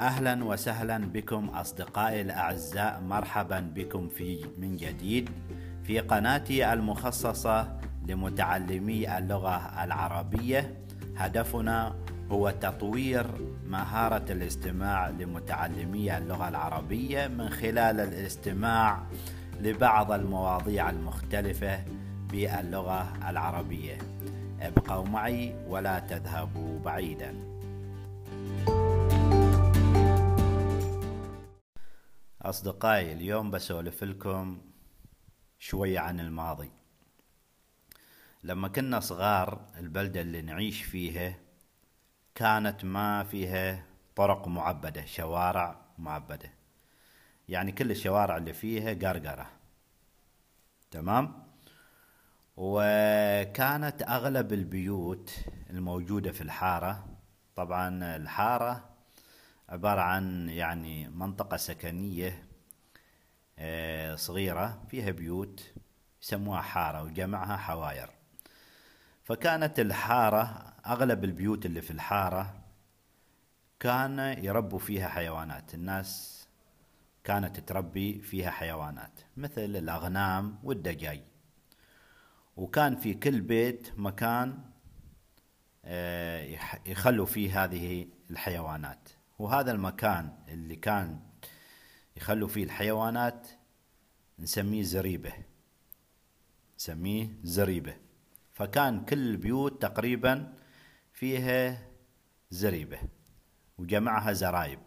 أهلا وسهلا بكم أصدقائي الأعزاء مرحبا بكم في من جديد في قناتي المخصصة لمتعلمي اللغة العربية. هدفنا هو تطوير مهارة الاستماع لمتعلمي اللغة العربية من خلال الاستماع لبعض المواضيع المختلفة باللغة العربية. ابقوا معي ولا تذهبوا بعيدا. أصدقائي اليوم بسولف لكم شوية عن الماضي. لما كنا صغار البلدة اللي نعيش فيها كانت ما فيها طرق معبدة شوارع معبدة. يعني كل الشوارع اللي فيها قرقرة. تمام؟ وكانت أغلب البيوت الموجودة في الحارة. طبعا الحارة عبارة عن يعني منطقة سكنية آه، صغيرة فيها بيوت يسموها حارة وجمعها حواير. فكانت الحارة أغلب البيوت اللي في الحارة كان يربوا فيها حيوانات. الناس كانت تربي فيها حيوانات مثل الأغنام والدجاج. وكان في كل بيت مكان آه، يخلوا فيه هذه الحيوانات. وهذا المكان اللي كان يخلوا فيه الحيوانات نسميه زريبة. نسميه زريبة. فكان كل البيوت تقريبا فيها زريبة وجمعها زرايب.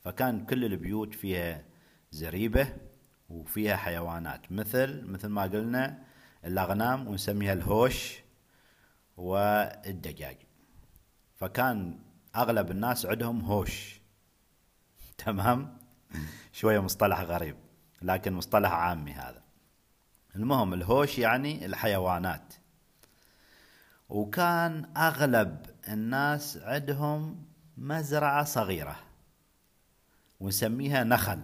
فكان كل البيوت فيها زريبة وفيها حيوانات مثل مثل ما قلنا الأغنام ونسميها الهوش والدجاج. فكان أغلب الناس عندهم هوش. تمام؟ شوية مصطلح غريب لكن مصطلح عامي هذا. المهم الهوش يعني الحيوانات. وكان أغلب الناس عندهم مزرعة صغيرة ونسميها نخل.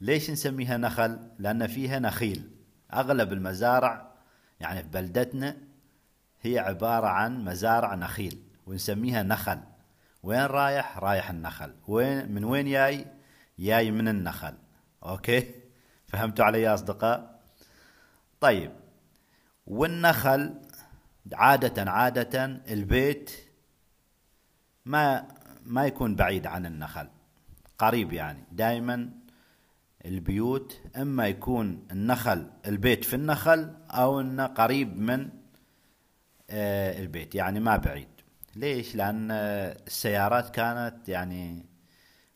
ليش نسميها نخل؟ لأن فيها نخيل. أغلب المزارع يعني في بلدتنا هي عبارة عن مزارع نخيل. ونسميها نخل. وين رايح؟ رايح النخل. وين؟ من وين جاي جاي من النخل. أوكي؟ فهمتوا علي يا أصدقاء؟ طيب. والنخل عادة عادة البيت ما ما يكون بعيد عن النخل. قريب يعني. دائما البيوت إما يكون النخل البيت في النخل أو إنه قريب من آه، البيت. يعني ما بعيد. ليش؟ لأن السيارات كانت يعني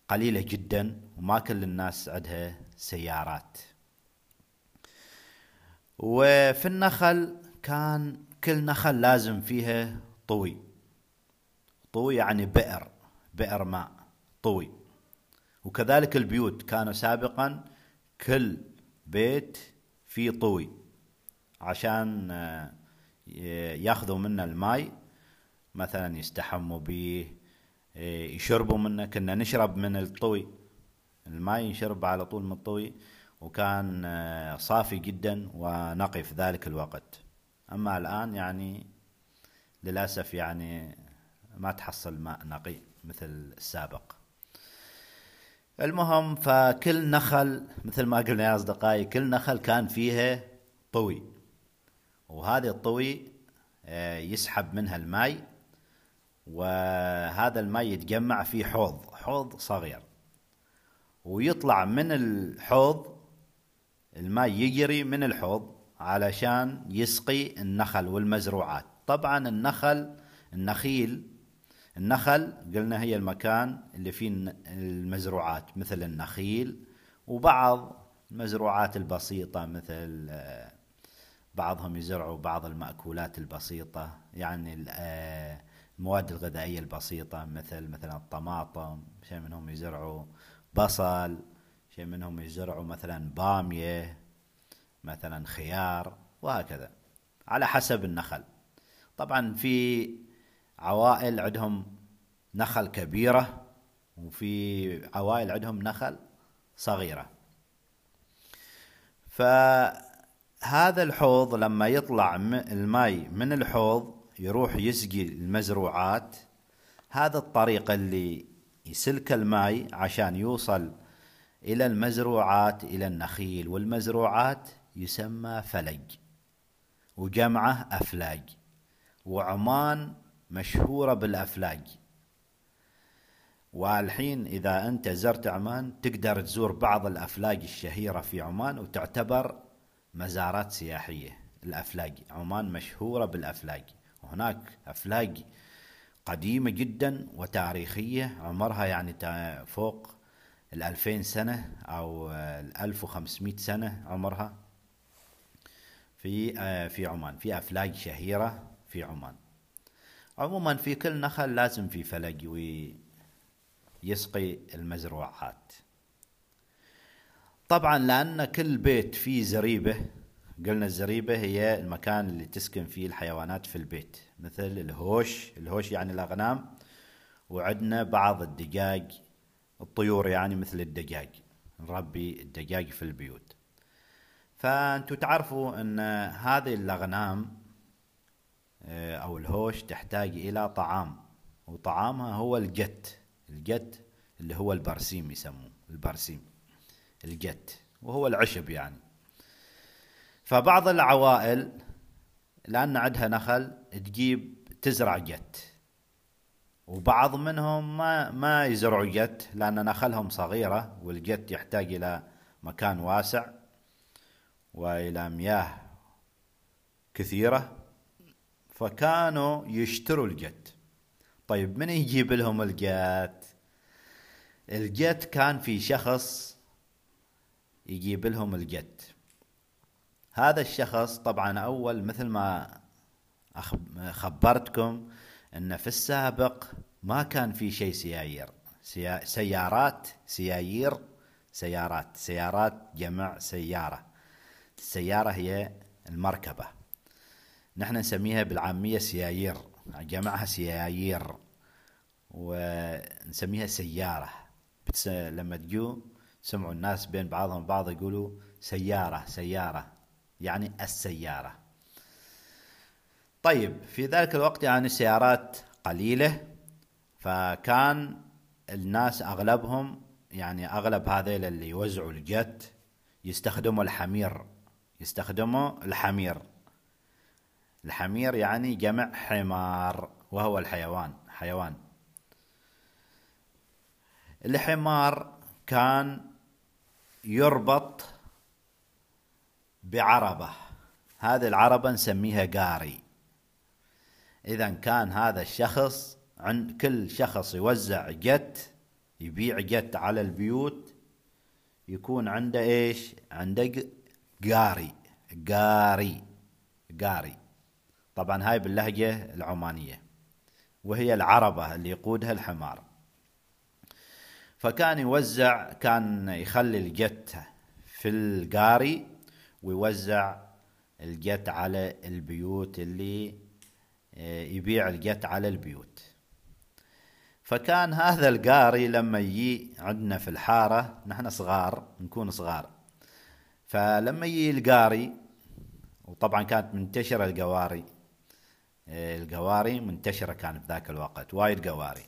قليلة جدا وما كل الناس عندها سيارات. وفي النخل كان كل نخل لازم فيها طوي. طوي يعني بئر بئر ماء طوي. وكذلك البيوت كانوا سابقا كل بيت فيه طوي عشان ياخذوا منه الماء مثلا يستحموا به إيه، يشربوا منه. كنا نشرب من الطوي. الماء ينشرب على طول من الطوي وكان آه، صافي جدا ونقي في ذلك الوقت. أما الآن يعني للأسف يعني ما تحصل ماء نقي مثل السابق. المهم فكل نخل مثل ما قلنا يا أصدقائي كل نخل كان فيها طوي. وهذه الطوي آه، يسحب منها الماء وهذا الماء يتجمع في حوض حوض صغير. ويطلع من الحوض الماء يجري من الحوض علشان يسقي النخل والمزروعات. طبعا النخل النخيل النخل قلنا هي المكان اللي فيه المزروعات مثل النخيل وبعض المزروعات البسيطة مثل آه، بعضهم يزرعوا بعض المأكولات البسيطة يعني آه، المواد الغذائية البسيطة مثل مثلا الطماطم شيء منهم يزرعوا بصل شيء منهم يزرعوا مثلا بامية مثلا خيار وهكذا على حسب النخل. طبعا في عوائل عندهم نخل كبيرة وفي عوائل عندهم نخل صغيرة. فهذا الحوض لما يطلع الماء من الحوض يروح يسقي المزروعات. هذا الطريق اللي يسلك الماء عشان يوصل إلى المزروعات إلى النخيل والمزروعات يسمى فلج وجمعه أفلاج وعمان مشهورة بالأفلاج. والحين إذا أنت زرت عمان تقدر تزور بعض الأفلاج الشهيرة في عمان وتعتبر مزارات سياحية. الأفلاج عمان مشهورة بالأفلاج. وهناك أفلاج قديمة جدا وتاريخية عمرها يعني فوق الألفين سنة أو الألف وخمسمائة سنة عمرها. في في عمان في أفلاج شهيرة في عمان. عموما في كل نخل لازم في فلج ويسقي المزروعات. طبعا لأن كل بيت فيه زريبة قلنا الزريبة هي المكان اللي تسكن فيه الحيوانات في البيت مثل الهوش. الهوش يعني الأغنام. وعندنا بعض الدجاج الطيور يعني مثل الدجاج. نربي الدجاج في البيوت. فأنتوا تعرفوا أن هذه الأغنام آه، أو الهوش تحتاج إلى طعام. وطعامها هو الجت. الجت اللي هو البرسيم يسموه. البرسيم. الجت. وهو العشب يعني. فبعض العوائل لأن عندها نخل تجيب تزرع جت. وبعض منهم ما ما يزرعوا جت لأن نخلهم صغيرة والجت يحتاج إلى مكان واسع وإلى مياه كثيرة فكانوا يشتروا الجت. طيب من يجيب لهم الجت؟ الجت كان في شخص يجيب لهم الجت. هذا الشخص طبعا أول مثل ما خبرتكم إن في السابق ما كان في شيء سيايير. سيارات سيايير سيارات. سيارات جمع سيارة. السيارة هي المركبة. نحن نسميها بالعامية سيايير. جمعها سيايير. ونسميها سيارة. لما تجوا سمعوا الناس بين بعضهم بعض يقولوا سيارة سيارة. يعني السيارة. طيب في ذلك الوقت يعني السيارات قليلة فكان الناس أغلبهم يعني أغلب هذيل اللي يوزعوا الجت يستخدموا الحمير يستخدموا الحمير. الحمير يعني جمع حمار وهو الحيوان حيوان. الحمار كان يربط بعربة. هذه العربة نسميها قاري. إذا كان هذا الشخص عند كل شخص يوزع جت يبيع جت على البيوت يكون عنده إيش؟ عنده قاري. قاري. قاري. طبعا هاي باللهجة العمانية وهي العربة اللي يقودها الحمار. فكان يوزع كان يخلي الجت في القاري ويوزع الجت على البيوت اللي آه، يبيع الجت على البيوت. فكان هذا القاري لما يجي عندنا في الحارة نحن صغار نكون صغار. فلما يجي القاري وطبعا كانت منتشرة القواري آه، القواري منتشرة كانت في ذاك الوقت وايد قواري.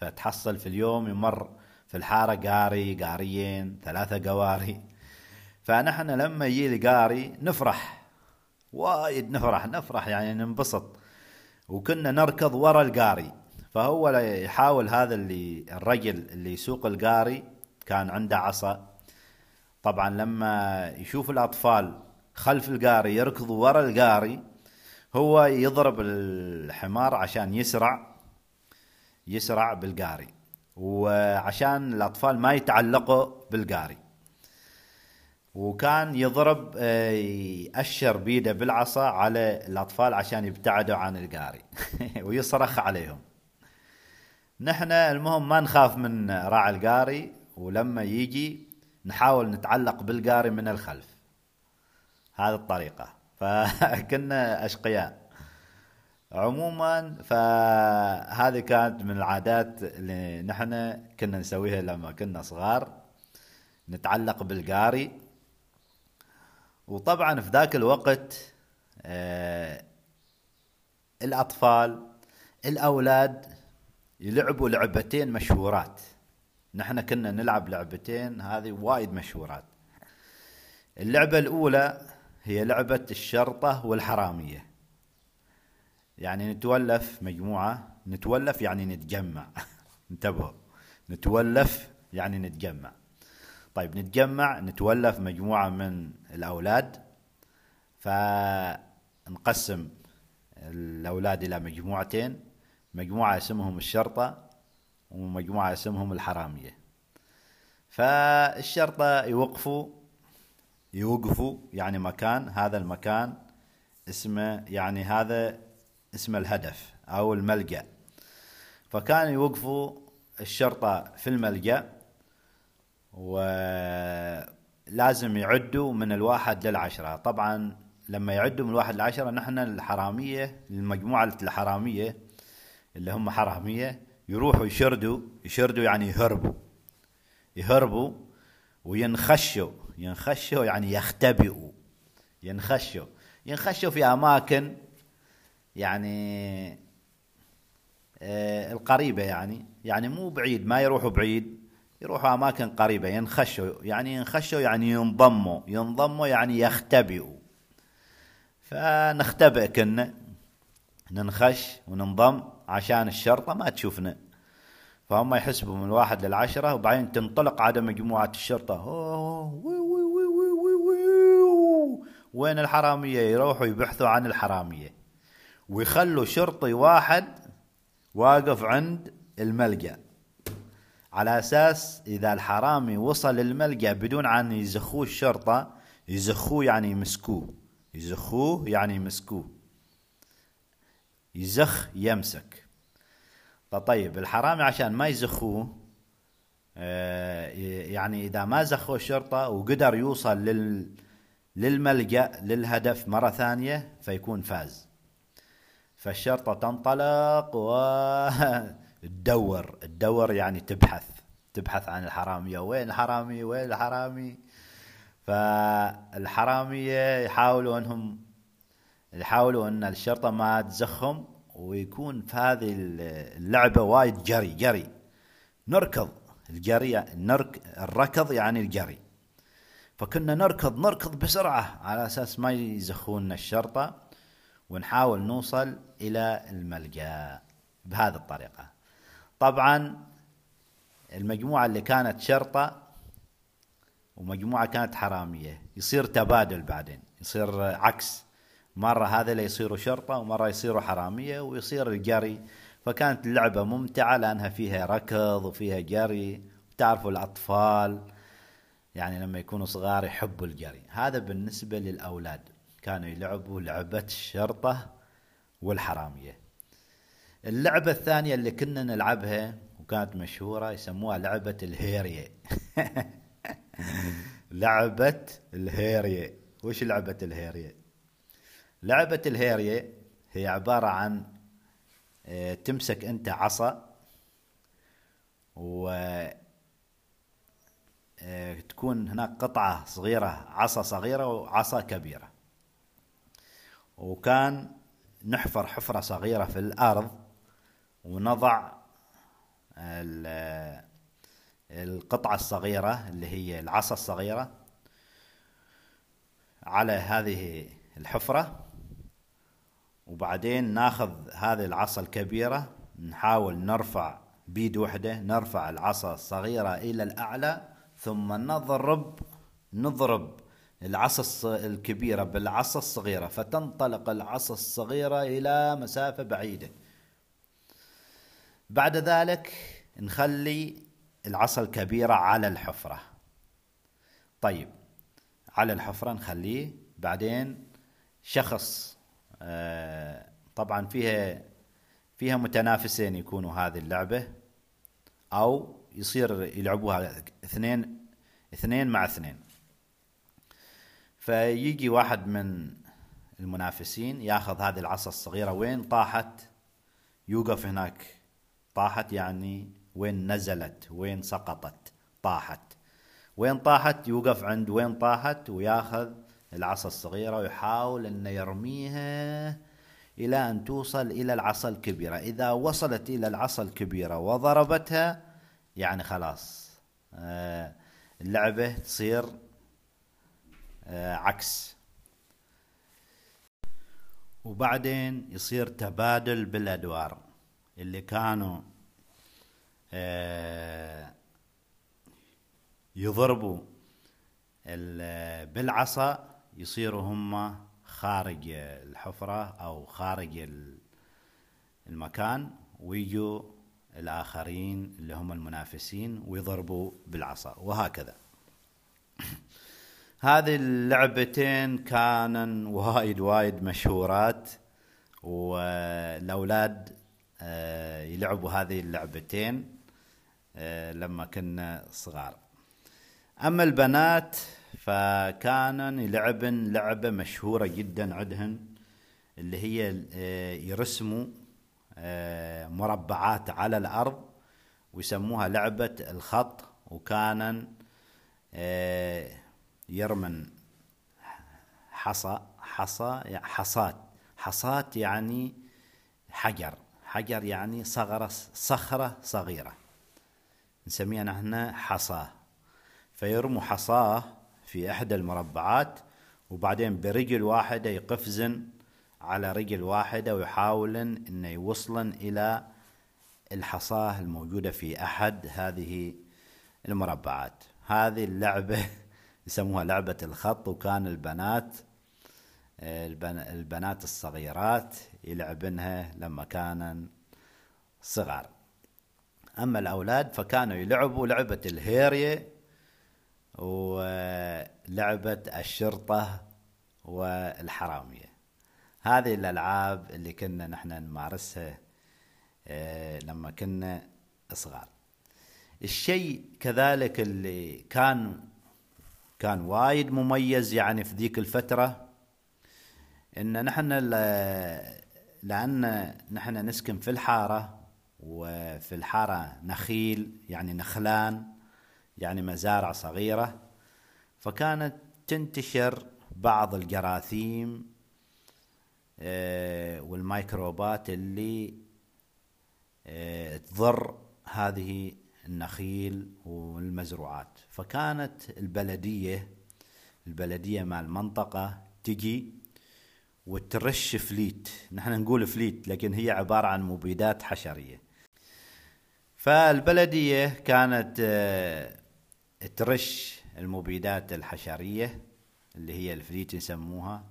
فتحصل في اليوم يمر في الحارة قاري قاريين ثلاثة قواري. فنحن لما يجي القاري نفرح وايد نفرح نفرح يعني ننبسط. وكنا نركض ورا القاري. فهو يحاول هذا اللي الرجل اللي يسوق القاري كان عنده عصا. طبعا لما يشوف الأطفال خلف القاري يركضوا ورا القاري هو يضرب الحمار عشان يسرع يسرع بالقاري. وعشان الأطفال ما يتعلقوا بالقاري. وكان يضرب آه، يأشر بيده بالعصا على الأطفال عشان يبتعدوا عن القاري ويصرخ عليهم. نحن المهم ما نخاف من راعي القاري ولما يجي نحاول نتعلق بالقاري من الخلف. هذه الطريقة. فكنا أشقياء. عموما فهذه كانت من العادات اللي نحن كنا نسويها لما كنا صغار. نتعلق بالقاري. وطبعا في ذاك الوقت آه، الأطفال الأولاد يلعبوا لعبتين مشهورات. نحن كنا نلعب لعبتين هذه وايد مشهورات. اللعبة الأولى هي لعبة الشرطة والحرامية. يعني نتولف مجموعة نتولف يعني نتجمع. انتبهوا. نتولف يعني نتجمع. طيب نتجمع نتولف مجموعة من الأولاد فنقسم الأولاد إلى مجموعتين مجموعة اسمهم الشرطة ومجموعة اسمهم الحرامية. فالشرطة يوقفوا يوقفوا يعني مكان هذا المكان اسمه يعني هذا اسم الهدف أو الملجأ. فكانوا يوقفوا الشرطة في الملجأ ولازم يعدوا من الواحد للعشرة. طبعا لما يعدوا من الواحد للعشرة نحن الحرامية المجموعة الحرامية اللي هم حرامية يروحوا يشردوا يشردوا يعني يهربوا. يهربوا وينخشوا ينخشوا يعني يختبئوا. ينخشوا. ينخشوا في أماكن يعني آه القريبة يعني يعني مو بعيد ما يروحوا بعيد. يروحوا أماكن قريبة ينخشوا يعني ينخشوا يعني ينضموا ينضموا يعني يختبئوا. فنختبئ كنا ننخش وننضم عشان الشرطة ما تشوفنا. فهم يحسبوا من واحد للعشرة وبعدين تنطلق عدد مجموعة الشرطة. وين الحرامية؟ يروحوا يبحثوا عن الحرامية. ويخلوا شرطي واحد واقف عند الملجأ. على أساس إذا الحرامي وصل الملجأ بدون أن يزخوه الشرطة يزخوه يعني يمسكوه يزخوه يعني يمسكوه يزخ يمسك. طيب الحرامي عشان ما يزخوه آه، يعني إذا ما زخوه الشرطة وقدر يوصل لل للملجأ للهدف مرة ثانية فيكون فاز. فالشرطة تنطلق وتدور تدور يعني تبحث تبحث عن الحرامية. وين الحرامي وين الحرامي فالحرامية يحاولوا أنهم يحاولوا أن الشرطة ما تزخم ويكون في هذه اللعبة وايد جري جري. نركض الجري نرك الركض يعني الجري. فكنا نركض نركض بسرعة على أساس ما يزخوننا الشرطة ونحاول نوصل إلى الملجأ بهذه الطريقة. طبعا المجموعة اللي كانت شرطة ومجموعة كانت حرامية. يصير تبادل بعدين. يصير عكس. مرة هذا اللي يصيروا شرطة ومرة يصيروا حرامية ويصير الجري. فكانت اللعبة ممتعة لأنها فيها ركض وفيها جري. تعرفوا الأطفال يعني لما يكونوا صغار يحبوا الجري. هذا بالنسبة للأولاد. كانوا يلعبوا لعبة الشرطة والحرامية. اللعبة الثانية اللي كنا نلعبها وكانت مشهورة يسموها لعبة الهيرية. لعبة الهيرية. وش لعبة الهيرية؟ لعبة الهيرية هي عبارة عن آه، تمسك أنت عصا و آه، تكون هناك قطعة صغيرة عصا صغيرة وعصا كبيرة. وكان نحفر حفرة صغيرة في الأرض ونضع القطعة الصغيرة اللي هي العصا الصغيرة على هذه الحفرة. وبعدين ناخذ هذه العصا الكبيرة نحاول نرفع بيد وحدة نرفع العصا الصغيرة إلى الأعلى ثم نضرب نضرب العصا الكبيرة بالعصا الصغيرة فتنطلق العصا الصغيرة إلى مسافة بعيدة. بعد ذلك نخلي العصا الكبيرة على الحفرة. طيب على الحفرة نخليه. بعدين شخص آه، طبعا فيها فيها متنافسين يكونوا هذه اللعبة أو يصير يلعبوها اثنين اثنين مع اثنين. فيجي واحد من المنافسين ياخذ هذه العصا الصغيرة. وين طاحت؟ يوقف هناك. طاحت يعني وين نزلت وين سقطت طاحت. وين طاحت؟ يوقف عند وين طاحت وياخذ العصا الصغيرة ويحاول إنه يرميها إلى أن توصل إلى العصا الكبيرة. إذا وصلت إلى العصا الكبيرة وضربتها يعني خلاص آه، اللعبة تصير آه، عكس. وبعدين يصير تبادل بالأدوار. اللي كانوا آه، يضربوا بالعصا يصيروا هم خارج الحفرة أو خارج المكان ويجوا الآخرين اللي هم المنافسين ويضربوا بالعصا وهكذا. هذه اللعبتين كانن وايد وايد مشهورات والأولاد يلعبوا هذه اللعبتين آه، لما كنا صغار. أما البنات فكانن يلعبن لعبة مشهورة جدا عندهن اللي هي آه، يرسموا آه، مربعات على الأرض ويسموها لعبة الخط وكان آه، يرمن حصى حصى حصات حصات يعني حجر. حجر يعني صغرة صخرة صغيرة. نسميها نحن حصاة. فيرموا حصاة في إحدى المربعات وبعدين برجل واحدة يقفزن على رجل واحدة ويحاولن أن يوصلن إلى الحصاة الموجودة في أحد هذه المربعات. هذه اللعبة يسموها لعبة الخط وكان البنات البنات الصغيرات يلعبنها لما كانن صغار. أما الأولاد فكانوا يلعبوا لعبة الهيرية ولعبة الشرطة والحرامية. هذه الألعاب اللي كنا نحن نمارسها آه، لما كنا صغار. الشيء كذلك اللي كان كان وايد مميز يعني في ذيك الفترة إن نحن لأن نحن نسكن في الحارة وفي الحارة نخيل يعني نخلان يعني مزارع صغيرة. فكانت تنتشر بعض الجراثيم آه، والميكروبات اللي آه، تضر هذه النخيل والمزروعات. فكانت البلدية البلدية مع المنطقة تجي وترش فليت. نحن نقول فليت لكن هي عبارة عن مبيدات حشرية. فالبلدية كانت آه، ترش المبيدات الحشرية اللي هي الفليت يسموها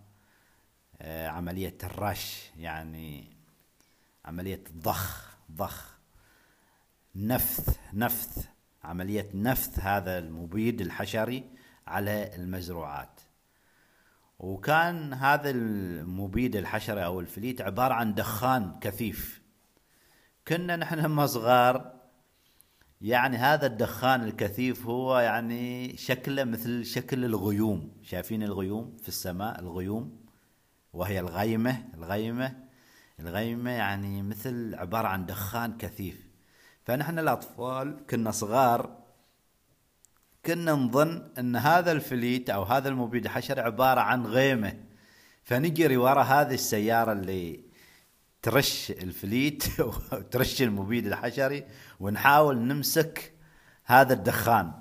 آه، عملية الرش يعني عملية ضخ ضخ نفث نفث عملية نفث هذا المبيد الحشري على المزروعات. وكان هذا المبيد الحشري أو الفليت عبارة عن دخان كثيف. كنا نحن لما صغار يعني هذا الدخان الكثيف هو يعني شكله مثل شكل الغيوم. شايفين الغيوم في السماء؟ الغيوم. وهي الغيمة الغيمة الغيمة يعني مثل عبارة عن دخان كثيف. فنحن الأطفال كنا صغار كنا نظن أن هذا الفليت أو هذا المبيد حشري عبارة عن غيمة. فنجري وراء هذه السيارة اللي ترش الفليت وترش المبيد الحشري ونحاول نمسك هذا الدخان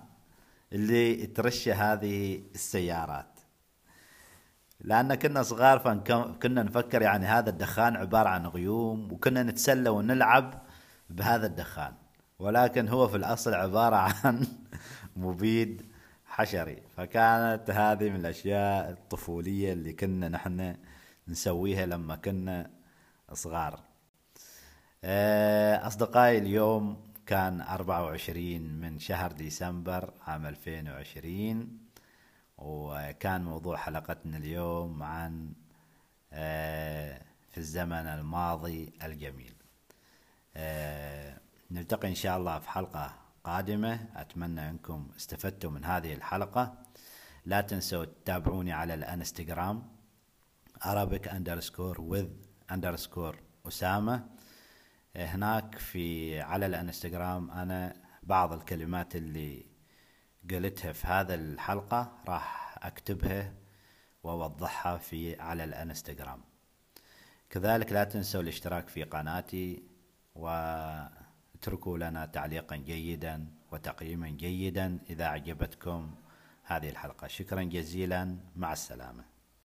اللي ترش هذه السيارات. لأن كنا صغار فكنا نفكر يعني هذا الدخان عبارة عن غيوم وكنا نتسلى ونلعب بهذا الدخان. ولكن هو في الأصل عبارة عن مبيد حشري. فكانت هذه من الأشياء الطفولية اللي كنا نحن نسويها لما كنا صغار. أصدقائي اليوم كان 24 من شهر ديسمبر عام 2020 وكان موضوع حلقتنا اليوم عن آه، في الزمن الماضي الجميل. آه، نلتقي إن شاء الله في حلقة قادمة أتمنى أنكم استفدتوا من هذه الحلقة. لا تنسوا تتابعوني على الانستغرام Arabic underscore with underscore أسامة. هناك في على الانستغرام أنا بعض الكلمات اللي قلتها في هذا الحلقة راح أكتبها وأوضحها في على الانستغرام. كذلك لا تنسوا الاشتراك في قناتي واتركوا لنا تعليقا جيدا وتقييما جيدا إذا أعجبتكم هذه الحلقة. شكرا جزيلا. مع السلامة.